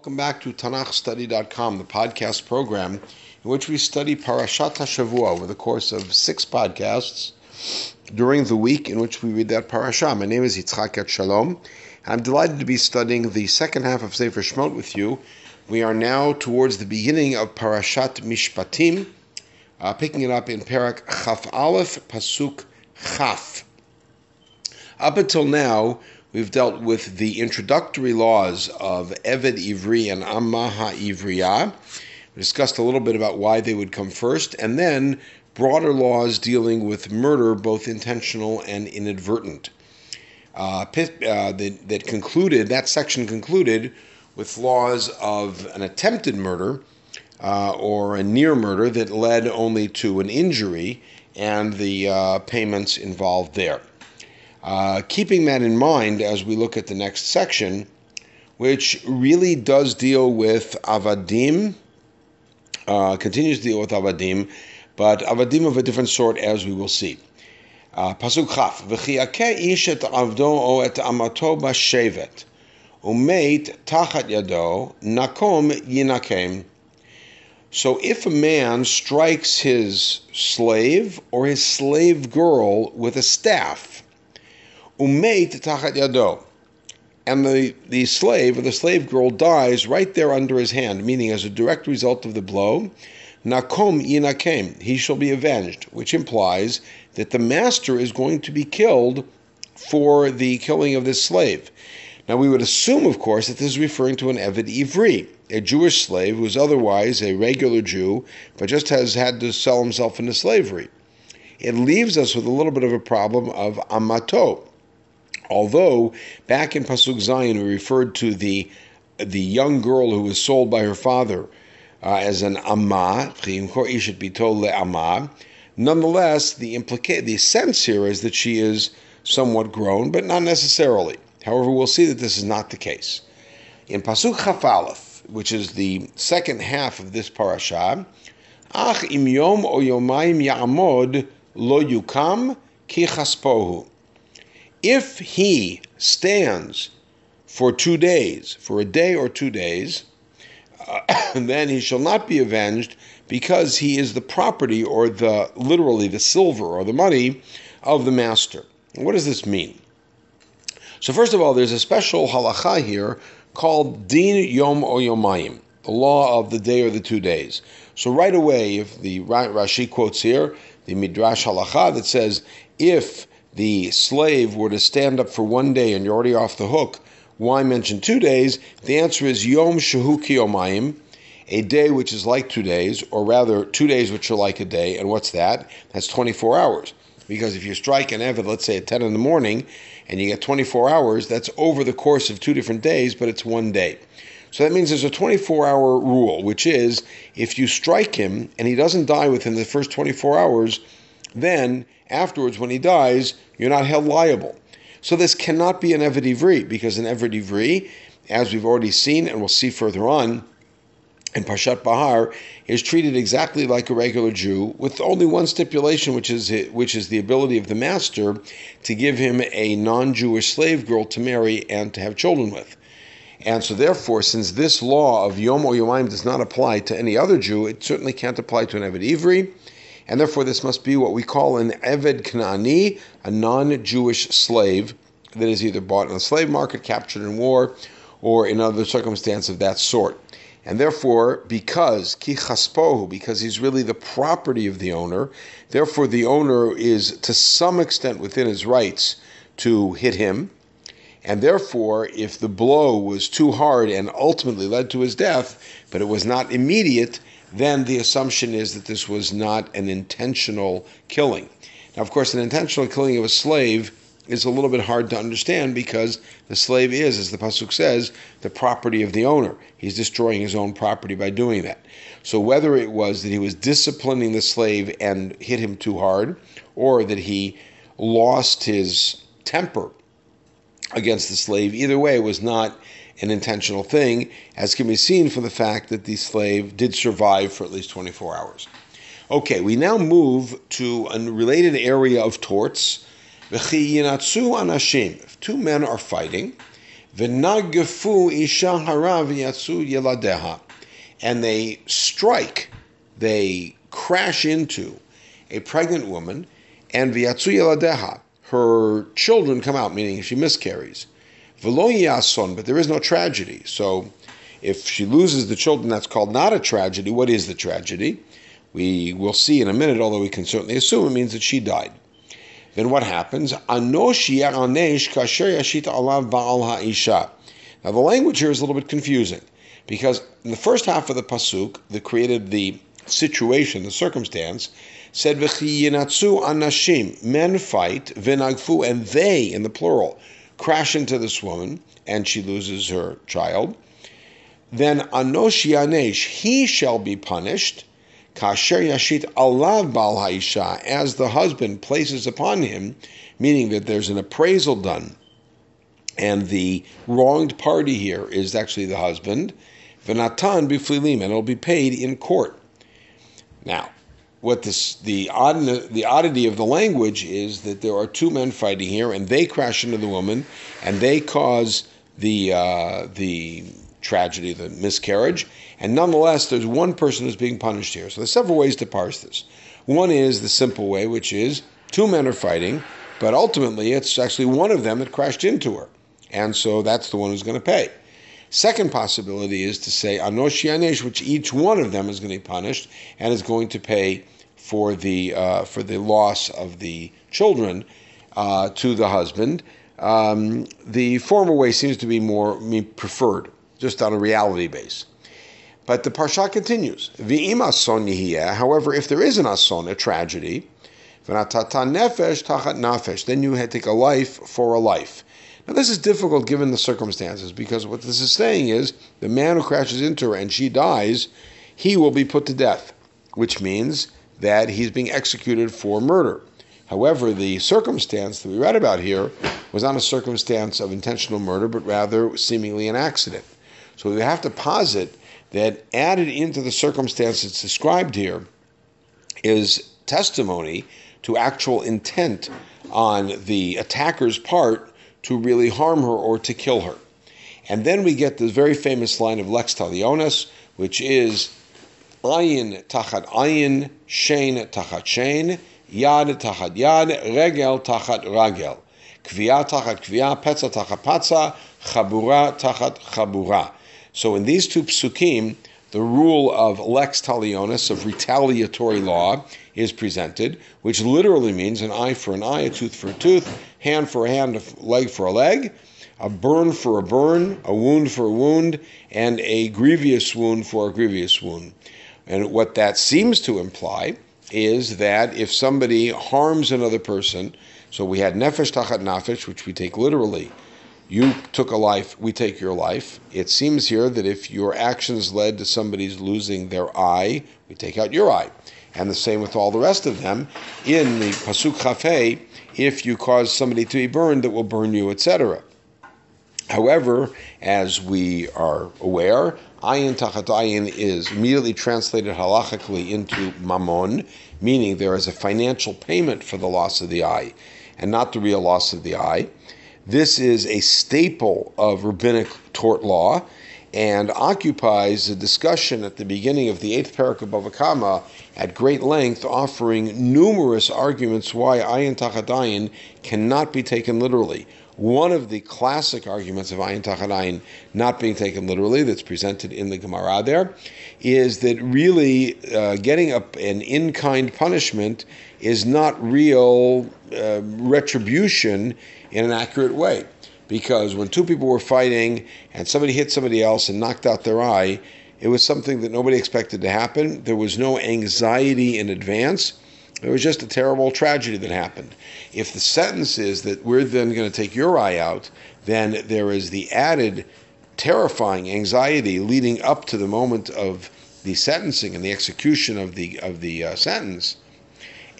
Welcome back to TanachStudy.com, the podcast program in which we study Parashat HaShavua over the course of six podcasts during the week in which we read that parasha. My name is Yitzchak Etshalom. I'm delighted to be studying the second half of Sefer Shemot with you. We are now towards the beginning of Parashat Mishpatim, uh, picking it up in Parak Chaf Aleph, Pasuk Chaf. Up until now, We've dealt with the introductory laws of Eved Ivri and Amma HaIvriya. We discussed a little bit about why they would come first, and then broader laws dealing with murder, both intentional and inadvertent. Uh, uh, that, that concluded, that section concluded with laws of an attempted murder uh, or a near murder that led only to an injury and the uh, payments involved there. Uh, keeping that in mind as we look at the next section, which really does deal with avadim, uh, continues to deal with avadim, but avadim of a different sort, as we will see. Uh, Pasuk Chaf, v'chiyake ish et avdo o et amato b'shevet, umeit tachat yado, nakom yinakem. So if a man strikes his slave or his slave girl with a staff, umeit tachat yado. And the, the slave or the slave girl dies right there under his hand, meaning as a direct result of the blow, nakom yinakem, he shall be avenged, which implies that the master is going to be killed for the killing of this slave. Now, we would assume, of course, that this is referring to an Eved Ivri, a Jewish slave who is otherwise a regular Jew, but just has had to sell himself into slavery. It leaves us with a little bit of a problem of amato. Although back in Pasuk Zayin we referred to the the young girl who was sold by her father uh, as an amma, should be told amma. Nonetheless, the implica- the sense here is that she is somewhat grown, but not necessarily. However, we'll see that this is not the case. In Pasuk Chafalef, which is the second half of this parasha, Ach im yom o yomayim ya'amod lo yukam ki chaspohu if he stands for two days, for a day or two days, uh, then he shall not be avenged because he is the property or the literally the silver or the money of the master. What does this mean? So first of all, there's a special halacha here called din yom o yomayim, the law of the day or the two days. So right away, if the Rashi quotes here the midrash halacha that says if the slave were to stand up for one day and you're already off the hook, why mention two days? The answer is Yom Shehu Kiyomayim, a day which is like two days, or rather, two days which are like a day. And what's that? That's 24 hours. Because if you strike an Eved, let's say at 10 in the morning, and you get 24 hours, that's over the course of two different days, but it's one day. So that means there's a 24 hour rule, which is if you strike him and he doesn't die within the first 24 hours, then afterwards, when he dies, you're not held liable. So this cannot be an Eved Ivri, because an Eved Ivri, as we've already seen and we'll see further on, in Parshat Bahar is treated exactly like a regular Jew, with only one stipulation, which is which is the ability of the master to give him a non-Jewish slave girl to marry and to have children with. And so, therefore, since this law of Yom or Yomaim does not apply to any other Jew, it certainly can't apply to an Eved Ivri and therefore this must be what we call an Eved Knani, a non-Jewish slave that is either bought in the slave market, captured in war, or in other circumstance of that sort. And therefore, because ki chaspohu, because he's really the property of the owner, therefore the owner is to some extent within his rights to hit him. And therefore, if the blow was too hard and ultimately led to his death, but it was not immediate, then the assumption is that this was not an intentional killing. Now, of course, an intentional killing of a slave is a little bit hard to understand because the slave is, as the pasuk says, the property of the owner. He's destroying his own property by doing that. So whether it was that he was disciplining the slave and hit him too hard, or that he lost his temper against the slave, either way, was not an intentional thing, as can be seen from the fact that the slave did survive for at least 24 hours. Okay, we now move to a related area of torts. If two men are fighting. And they strike, they crash into a pregnant woman, and. Her children come out, meaning she miscarries. V'lo yason, but there is no tragedy. So if she loses the children, that's called not a tragedy. What is the tragedy? We will see in a minute, although we can certainly assume it means that she died. Then what happens? Now the language here is a little bit confusing because in the first half of the pasuk that created the situation, the circumstance, said v'chiyinatsu anashim, men fight v'nagfu, and they, in the plural, crash into this woman, and she loses her child. Then anosh yanesh, he shall be punished kasher yashit alav bal haisha, as the husband places upon him, meaning that there's an appraisal done, and the wronged party here is actually the husband, v'natan b'flilim, and it'll be paid in court. Now, what this the odd, the oddity of the language is that there are two men fighting here, and they crash into the woman, and they cause the uh, the tragedy, the miscarriage, and nonetheless, there's one person who's being punished here. So there's several ways to parse this. One is the simple way, which is two men are fighting, but ultimately it's actually one of them that crashed into her, and so that's the one who's going to pay. Second possibility is to say anosh yanesh, which each one of them is going to be punished and is going to pay for the uh, for the loss of the children uh, to the husband. Um, the former way seems to be more preferred just on a reality base. But the parsha continues. However, if there is an ason, a tragedy, then you take a life for a life. Now, this is difficult given the circumstances because what this is saying is the man who crashes into her and she dies, he will be put to death, which means that he's being executed for murder. However, the circumstance that we read about here was not a circumstance of intentional murder, but rather seemingly an accident. So we have to posit that added into the circumstance that's described here is testimony to actual intent on the attacker's part to really harm her or to kill her. And then we get this very famous line of Lex Talionis, which is Ayin tachat ayin, shein tachat shein, yad tachat yad, regel tachat ragel, kvia tachat kvia, petza tachat patza, chabura tachat chabura. So in these two psukim, the rule of lex talionis, of retaliatory law, is presented, which literally means an eye for an eye, a tooth for a tooth, hand for a hand, a leg for a leg, a burn for a burn, a wound for a wound, and a grievous wound for a grievous wound. And what that seems to imply is that if somebody harms another person, so we had nefesh tachat nafesh, which we take literally, you took a life, we take your life. It seems here that if your actions led to somebody's losing their eye, we take out your eye. And the same with all the rest of them. In the Pasuk Chafei, if you cause somebody to be burned, that will burn you, etc. However, as we are aware, ayin tachat ayin is immediately translated halachically into mammon, meaning there is a financial payment for the loss of the eye, and not the real loss of the eye. This is a staple of rabbinic tort law and occupies a discussion at the beginning of the eighth parak of Kama at great length, offering numerous arguments why ayin tachadayin cannot be taken literally. One of the classic arguments of ayin tachadayin not being taken literally, that's presented in the Gemara there, is that really uh, getting a, an in-kind punishment is not real uh, retribution in an accurate way. Because when two people were fighting and somebody hit somebody else and knocked out their eye, it was something that nobody expected to happen. There was no anxiety in advance. It was just a terrible tragedy that happened. If the sentence is that we're then going to take your eye out, then there is the added terrifying anxiety leading up to the moment of the sentencing and the execution of the of the uh, sentence,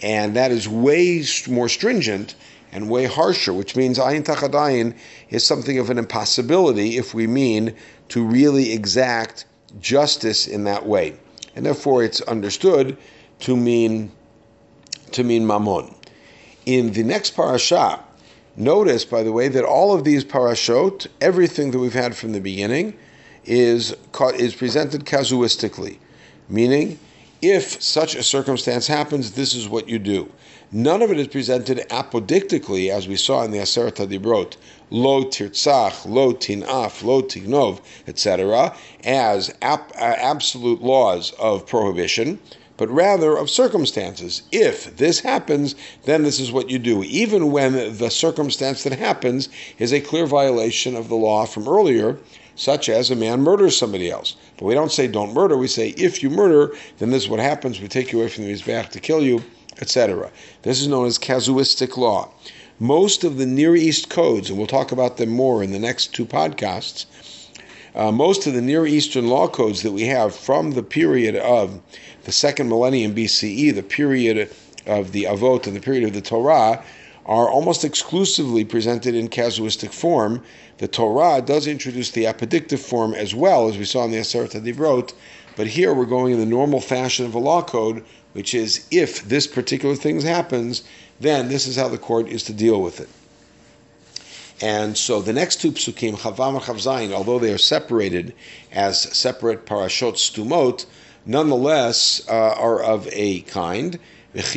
and that is way more stringent and way harsher, which means ayin tachadayin is something of an impossibility if we mean to really exact justice in that way, and therefore it's understood to mean to mean mammon. In the next parasha, Notice, by the way, that all of these parashot, everything that we've had from the beginning, is is presented casuistically, meaning if such a circumstance happens, this is what you do. None of it is presented apodictically, as we saw in the Aseret Hadibrot, lo tirtzach, lo tinaf, lo tignov, etc., as uh, absolute laws of prohibition, but rather of circumstances. If this happens, then this is what you do, even when the circumstance that happens is a clear violation of the law from earlier, such as a man murders somebody else. But we don't say don't murder, we say if you murder, then this is what happens, we take you away from the Mizbeach to kill you etc. This is known as casuistic law. Most of the Near East codes, and we'll talk about them more in the next two podcasts, uh, most of the Near Eastern law codes that we have from the period of the second millennium BCE, the period of the Avot and the period of the Torah, are almost exclusively presented in casuistic form. The Torah does introduce the apodictive form as well, as we saw in the Aseret Divrot, but here we're going in the normal fashion of a law code, which is if this particular thing happens, then this is how the court is to deal with it. And so the next two psukim, Chavam and Chavzayin, although they are separated as separate parashot stumot, nonetheless uh, are of a kind. If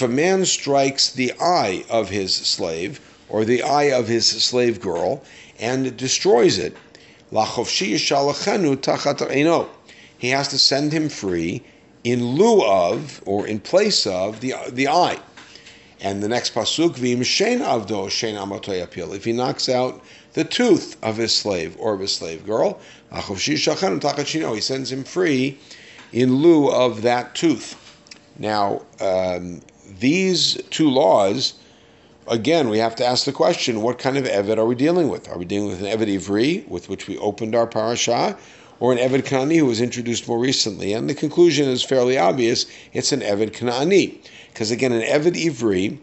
a man strikes the eye of his slave or the eye of his slave girl and destroys it, he has to send him free in lieu of or in place of the the eye. And the next pasuk, v'im shein avdo shein amatoyapil. If he knocks out the tooth of his slave or of his slave girl, he sends him free in lieu of that tooth. Now, um, these two laws again, we have to ask the question: What kind of Eved are we dealing with? Are we dealing with an Eved Ivri, with which we opened our parasha, or an Eved Kanani who was introduced more recently? And the conclusion is fairly obvious: it's an Eved Kanani, because again, an Eved Ivri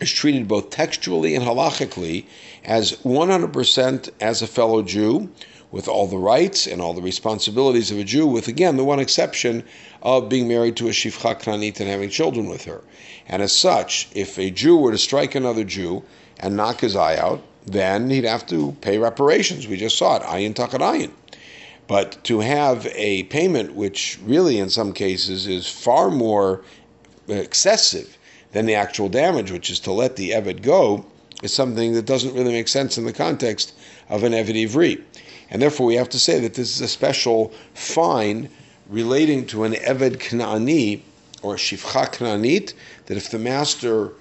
is treated both textually and halachically as 100% as a fellow Jew, with all the rights and all the responsibilities of a Jew, with again the one exception of being married to a Shifcha Knanit and having children with her. And as such, if a Jew were to strike another Jew and knock his eye out, then he'd have to pay reparations. We just saw it, ayin takat ayin. But to have a payment which really in some cases is far more excessive than the actual damage, which is to let the Eved go, is something that doesn't really make sense in the context of an Eved Ivri. And therefore we have to say that this is a special fine relating to an Eved Kna'ani or Shifcha Kna'anit, that if the master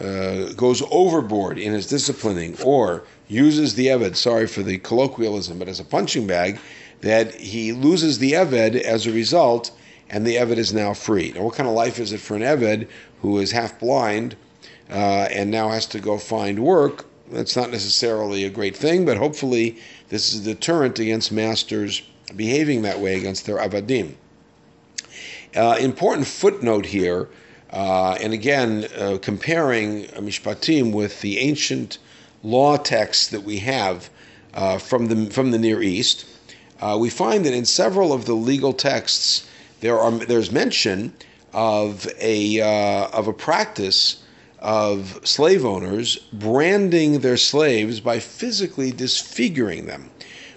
uh, goes overboard in his disciplining or uses the Eved, sorry for the colloquialism, but as a punching bag, that he loses the Eved as a result and the Eved is now free. Now, what kind of life is it for an Eved who is half blind uh, and now has to go find work? That's not necessarily a great thing, but hopefully this is a deterrent against masters behaving that way against their avadim. Uh, important footnote here, uh, and again, uh, comparing Mishpatim with the ancient law texts that we have uh, from the from the Near East, uh, we find that in several of the legal texts there are there's mention of a uh, of a practice of slave owners branding their slaves by physically disfiguring them,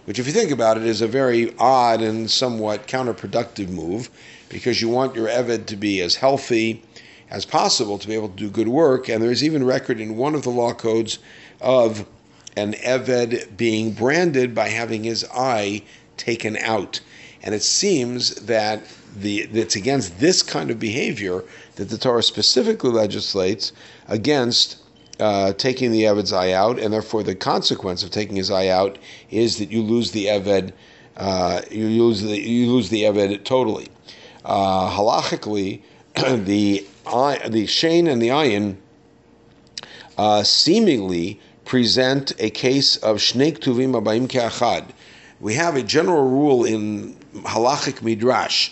which, if you think about it, is a very odd and somewhat counterproductive move because you want your Eved to be as healthy as possible to be able to do good work. And there's even record in one of the law codes of an Eved being branded by having his eye taken out. And it seems that the it's against this kind of behavior that the Torah specifically legislates against uh, taking the Eved's eye out, and therefore the consequence of taking his eye out is that you lose the Eved, uh, you lose the you lose the Eved totally. Uh, halachically, the the Shein and the Ayin uh, seemingly present a case of Shnei Tuvim Abayim Ke'achad. We have a general rule in halachic midrash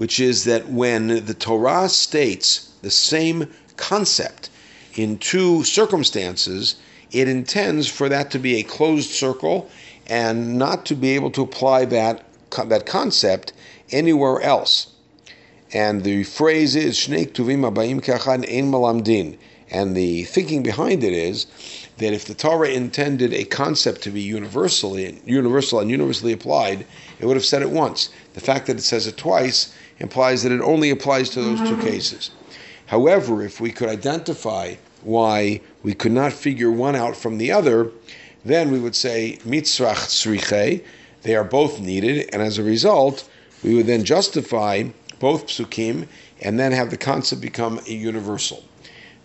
which is that when the Torah states the same concept in two circumstances, it intends for that to be a closed circle and not to be able to apply that, that concept anywhere else. And the phrase is Shnei Tuvim Abayim Kachad Ein Malamdin. And the thinking behind it is that if the Torah intended a concept to be universally universal and universally applied, it would have said it once. The fact that it says it twice implies that it only applies to those two cases. However, if we could identify why we could not figure one out from the other, then we would say mitzrach tzriche, they are both needed, and as a result, we would then justify both psukim and then have the concept become a universal.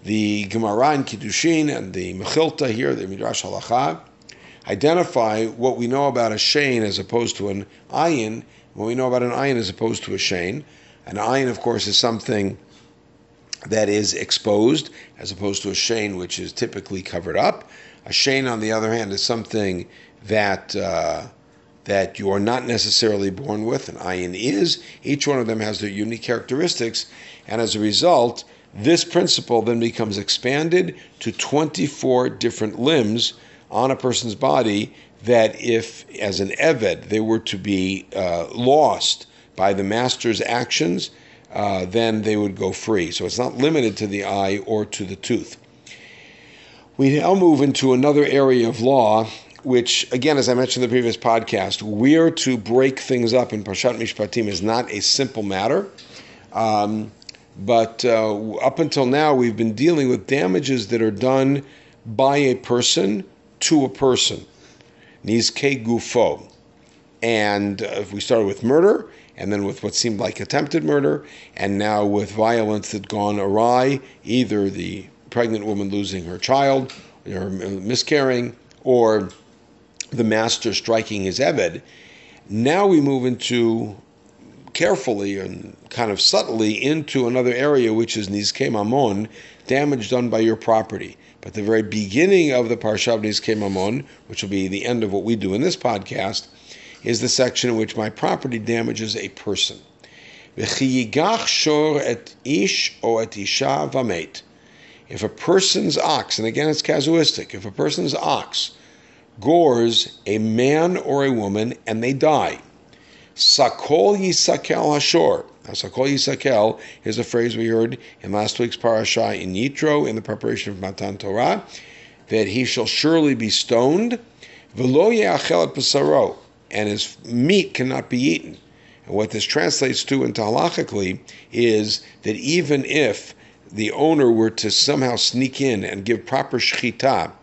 The Gemara in Kiddushin and the Mechilta here, the Midrash Halacha, identify what we know about a shein as opposed to an ayin, what we know about an ayin as opposed to a shein. An ayin, of course, is something that is exposed as opposed to a shein, which is typically covered up. A shein, on the other hand, is something that uh, that you are not necessarily born with. An ayin is. Each one of them has their unique characteristics, and as a result, this principle then becomes expanded to 24 different limbs on a person's body that if, as an Eved, they were to be uh, lost by the master's actions, uh, then they would go free. So it's not limited to the eye or to the tooth. We now move into another area of law, which, again, as I mentioned in the previous podcast, where to break things up in Parshat Mishpatim is not a simple matter. Um, but uh, up until now, we've been dealing with damages that are done by a person to a person. Nizke gufo. And uh, we started with murder, and then with what seemed like attempted murder, and now with violence that gone awry, either the pregnant woman losing her child, or miscarrying, or the master striking his Eved. Now we move into carefully and kind of subtly into another area, which is Nizke Mamon, damage done by your property. But the very beginning of the Parsha of Nizke Mamon, which will be the end of what we do in this podcast, is the section in which my property damages a person. Vihigak Shor et Ish o et ishavamate. If a person's ox, and again it's casuistic, if a person's ox gores a man or a woman and they die, Sakol Yisakel Hashor. Now, Sakol Yisakel is a phrase we heard in last week's parasha in Yitro in the preparation of Matan Torah, that he shall surely be stoned, velo ye'achel pesaro, and his meat cannot be eaten. And what this translates to into halachically is that even if the owner were to somehow sneak in and give proper shechita,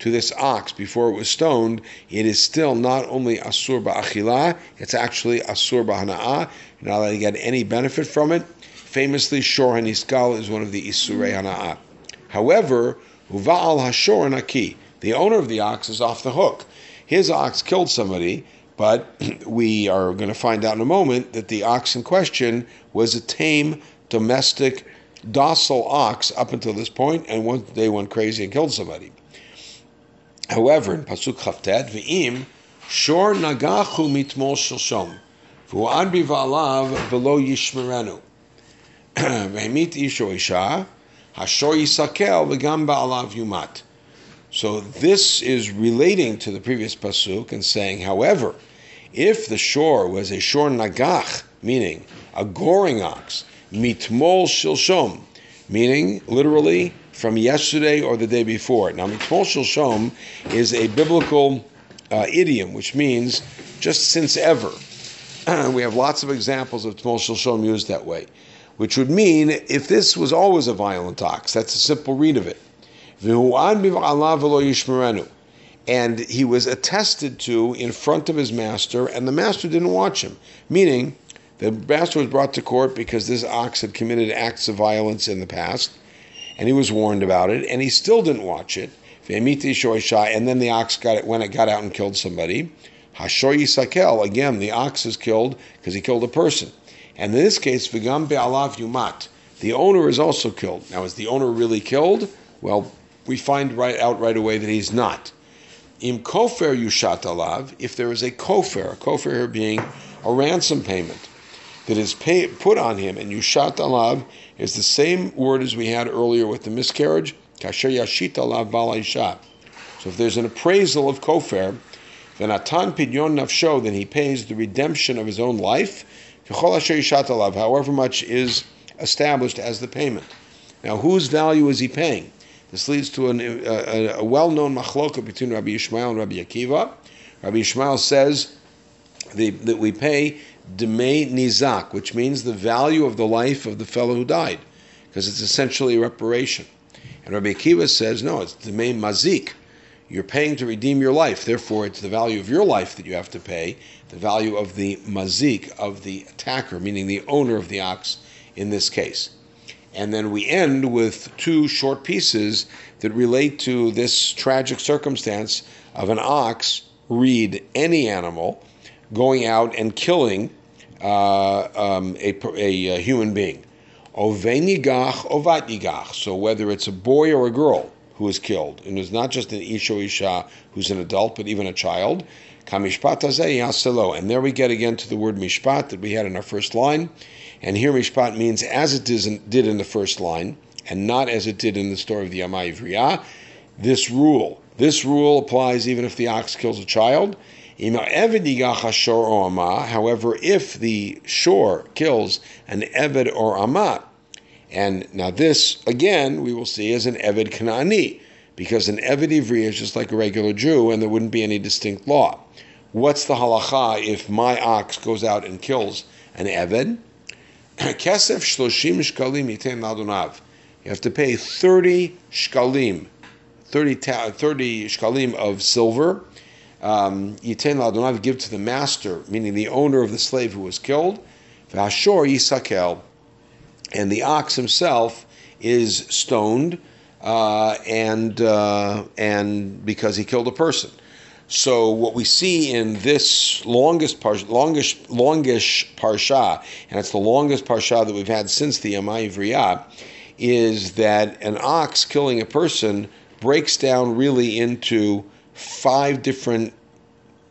to this ox before it was stoned, it is still not only asur ba'achila, it's actually asur ba'hana'ah. You're not allowed to get any benefit from it. Famously, shor haniskal is one of the isurei hana'ah. However, uva'al hashor naki, the owner of the ox is off the hook. His ox killed somebody, but we are going to find out in a moment that the ox in question was a tame, domestic, docile ox up until this point, and one day went crazy and killed somebody. However, in Pasuk Chavtet, V'im, Shor nagachu mitmol shalshom, V'u'ad biva'alav v'lo yishmerenu. V'hemit isho isha, Hashor yisakel v'gam ba'alav yumat. So this is relating to the previous Pasuk and saying, however, if the shor was a shor nagach, meaning a goring ox, mitmol shilshom, meaning literally from yesterday or the day before. Now, mitmol shom is a biblical uh, idiom, which means just since ever. we have lots of examples of tmol shom used that way, which would mean if this was always a violent ox. That's a simple read of it. And he was attested to in front of his master, and the master didn't watch him. Meaning, the master was brought to court because this ox had committed acts of violence in the past, and he was warned about it, and he still didn't watch it. And then the ox got it when it got out and killed somebody. Hashor Yisakel, again, the ox is killed because he killed a person. And in this case, Vigam Be'alav Yumat, the owner is also killed. Now, is the owner really killed? Well, we find right out right away that he's not. Im kofer yushat alav, if there is a kofer, a kofer here being a ransom payment that is pay, put on him, and yushat alav is the same word as we had earlier with the miscarriage. Kasher yashita lav So if there's an appraisal of kofar, then atan pidyon nafsho, then he pays the redemption of his own life. however much is established as the payment. Now, whose value is he paying? This leads to an, a, a well-known machloka between Rabbi Yishmael and Rabbi Akiva. Rabbi Yishmael says the, that we pay demei nizak, which means the value of the life of the fellow who died, because it's essentially reparation. And Rabbi Akiva says, no, it's demei mazik. You're paying to redeem your life. Therefore, it's the value of your life that you have to pay, the value of the mazik, of the attacker, meaning the owner of the ox in this case. And then we end with two short pieces that relate to this tragic circumstance of an ox, read any animal, going out and killing uh, um, a, a, a, human being. Ovenigach ovatnigach. So whether it's a boy or a girl who is killed, and it's not just an isha isha who's an adult, but even a child. And there we get again to the word mishpat that we had in our first line. And here mishpat means as it did in the first line, and not as it did in the story of the Yamai Ivriya. This rule, this rule applies even if the ox kills a child. However, if the shor kills an Eved or Amat, and now this, again, we will see as an Eved Kanani, because an Eved Ivri is just like a regular Jew, and there wouldn't be any distinct law. What's the halacha if my ox goes out and kills an Eved? Kesef shloshim shkalim. You have to pay 30 shkalim, 30, 30 shkalim of silver. Um, yitain ladunav, give to the master, meaning the owner of the slave who was killed. V'ashor yisakel. And the ox himself is stoned, uh, and uh, and because he killed a person. So what we see in this longest par- longest longish parsha, and it's the longest parsha that we've had since the Yamai Vriyah, is that an ox killing a person breaks down really into five different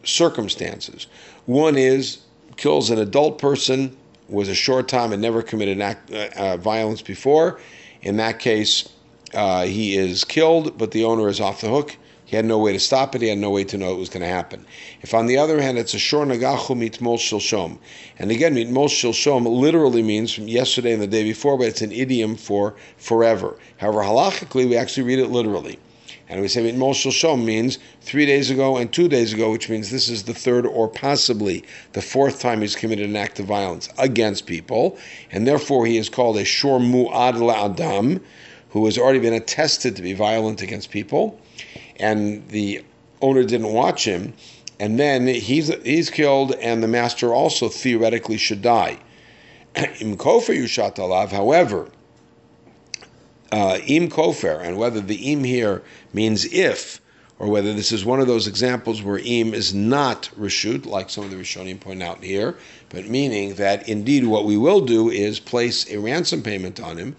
circumstances. One is kills an adult person, was a shor tam and never committed act, uh, uh, violence before. In that case, uh, he is killed, but the owner is off the hook. He had no way to stop it. He had no way to know it was going to happen. If, on the other hand, it's a shor nagachu mitmol shilshom, and again, mitmol shilshom literally means from yesterday and the day before, but it's an idiom for forever. However, halachically, we actually read it literally. And we say mitmol shilshom means three days ago and two days ago, which means this is the third or possibly the fourth time he's committed an act of violence against people, and therefore he is called a shor mu'ad la'adam, who has already been attested to be violent against people. And the owner didn't watch him, and then he's he's killed, and the master also theoretically should die. However, uh, im kofer, and whether the im here means if, or whether this is one of those examples where im is not reshut, like some of the Rishonim point out here, but meaning that indeed what we will do is place a ransom payment on him.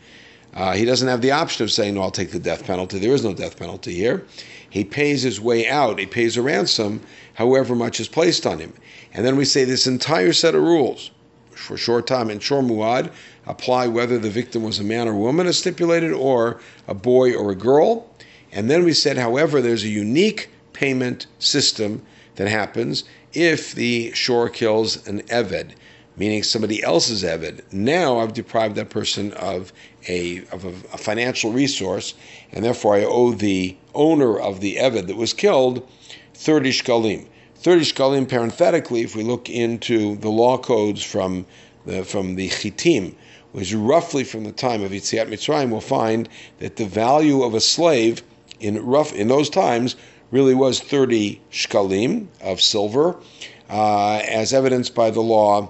Uh, he doesn't have the option of saying, "No, I'll take the death penalty." There is no death penalty here he pays his way out, he pays a ransom, however much is placed on him. And then we say this entire set of rules for shor tam and shor muad apply whether the victim was a man or woman as stipulated, or a boy or a girl. And then we said, however, there's a unique payment system that happens if the shor kills an eved meaning somebody else's Eved. Now I've deprived that person of a, of a, a, financial resource, and therefore I owe the owner of the Eved that was killed 30 shkalim. 30 shkalim, parenthetically, if we look into the law codes from the, from the Chitim, which roughly from the time of Yetziat Mitzrayim, we'll find that the value of a slave in rough in those times really was 30 shkalim of silver, uh, as evidenced by the law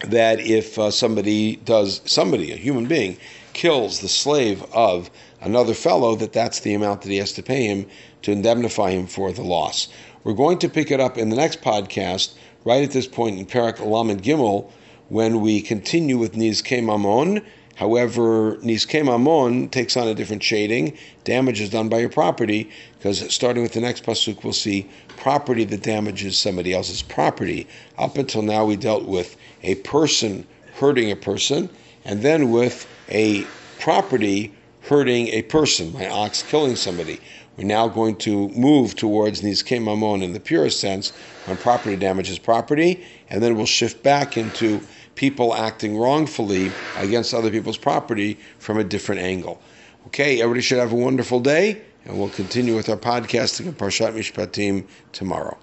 that if uh, somebody does, somebody, a human being, kills the slave of another fellow, that that's the amount that he has to pay him to indemnify him for the loss. We're going to pick it up in the next podcast, right at this point in Parak alam and Gimel, when we continue with Nizke Mamon. However, Nizke Mamon takes on a different shading. Damage is done by your property, because starting with the next pasuk, we'll see property that damages somebody else's property. Up until now, we dealt with a person hurting a person, and then with a property hurting a person, my ox killing somebody. We're now going to move towards Nizke Mamon in the purest sense, when property damages property, and then we'll shift back into people acting wrongfully against other people's property from a different angle. Okay, everybody should have a wonderful day, and we'll continue with our podcasting of Parshat Mishpatim tomorrow.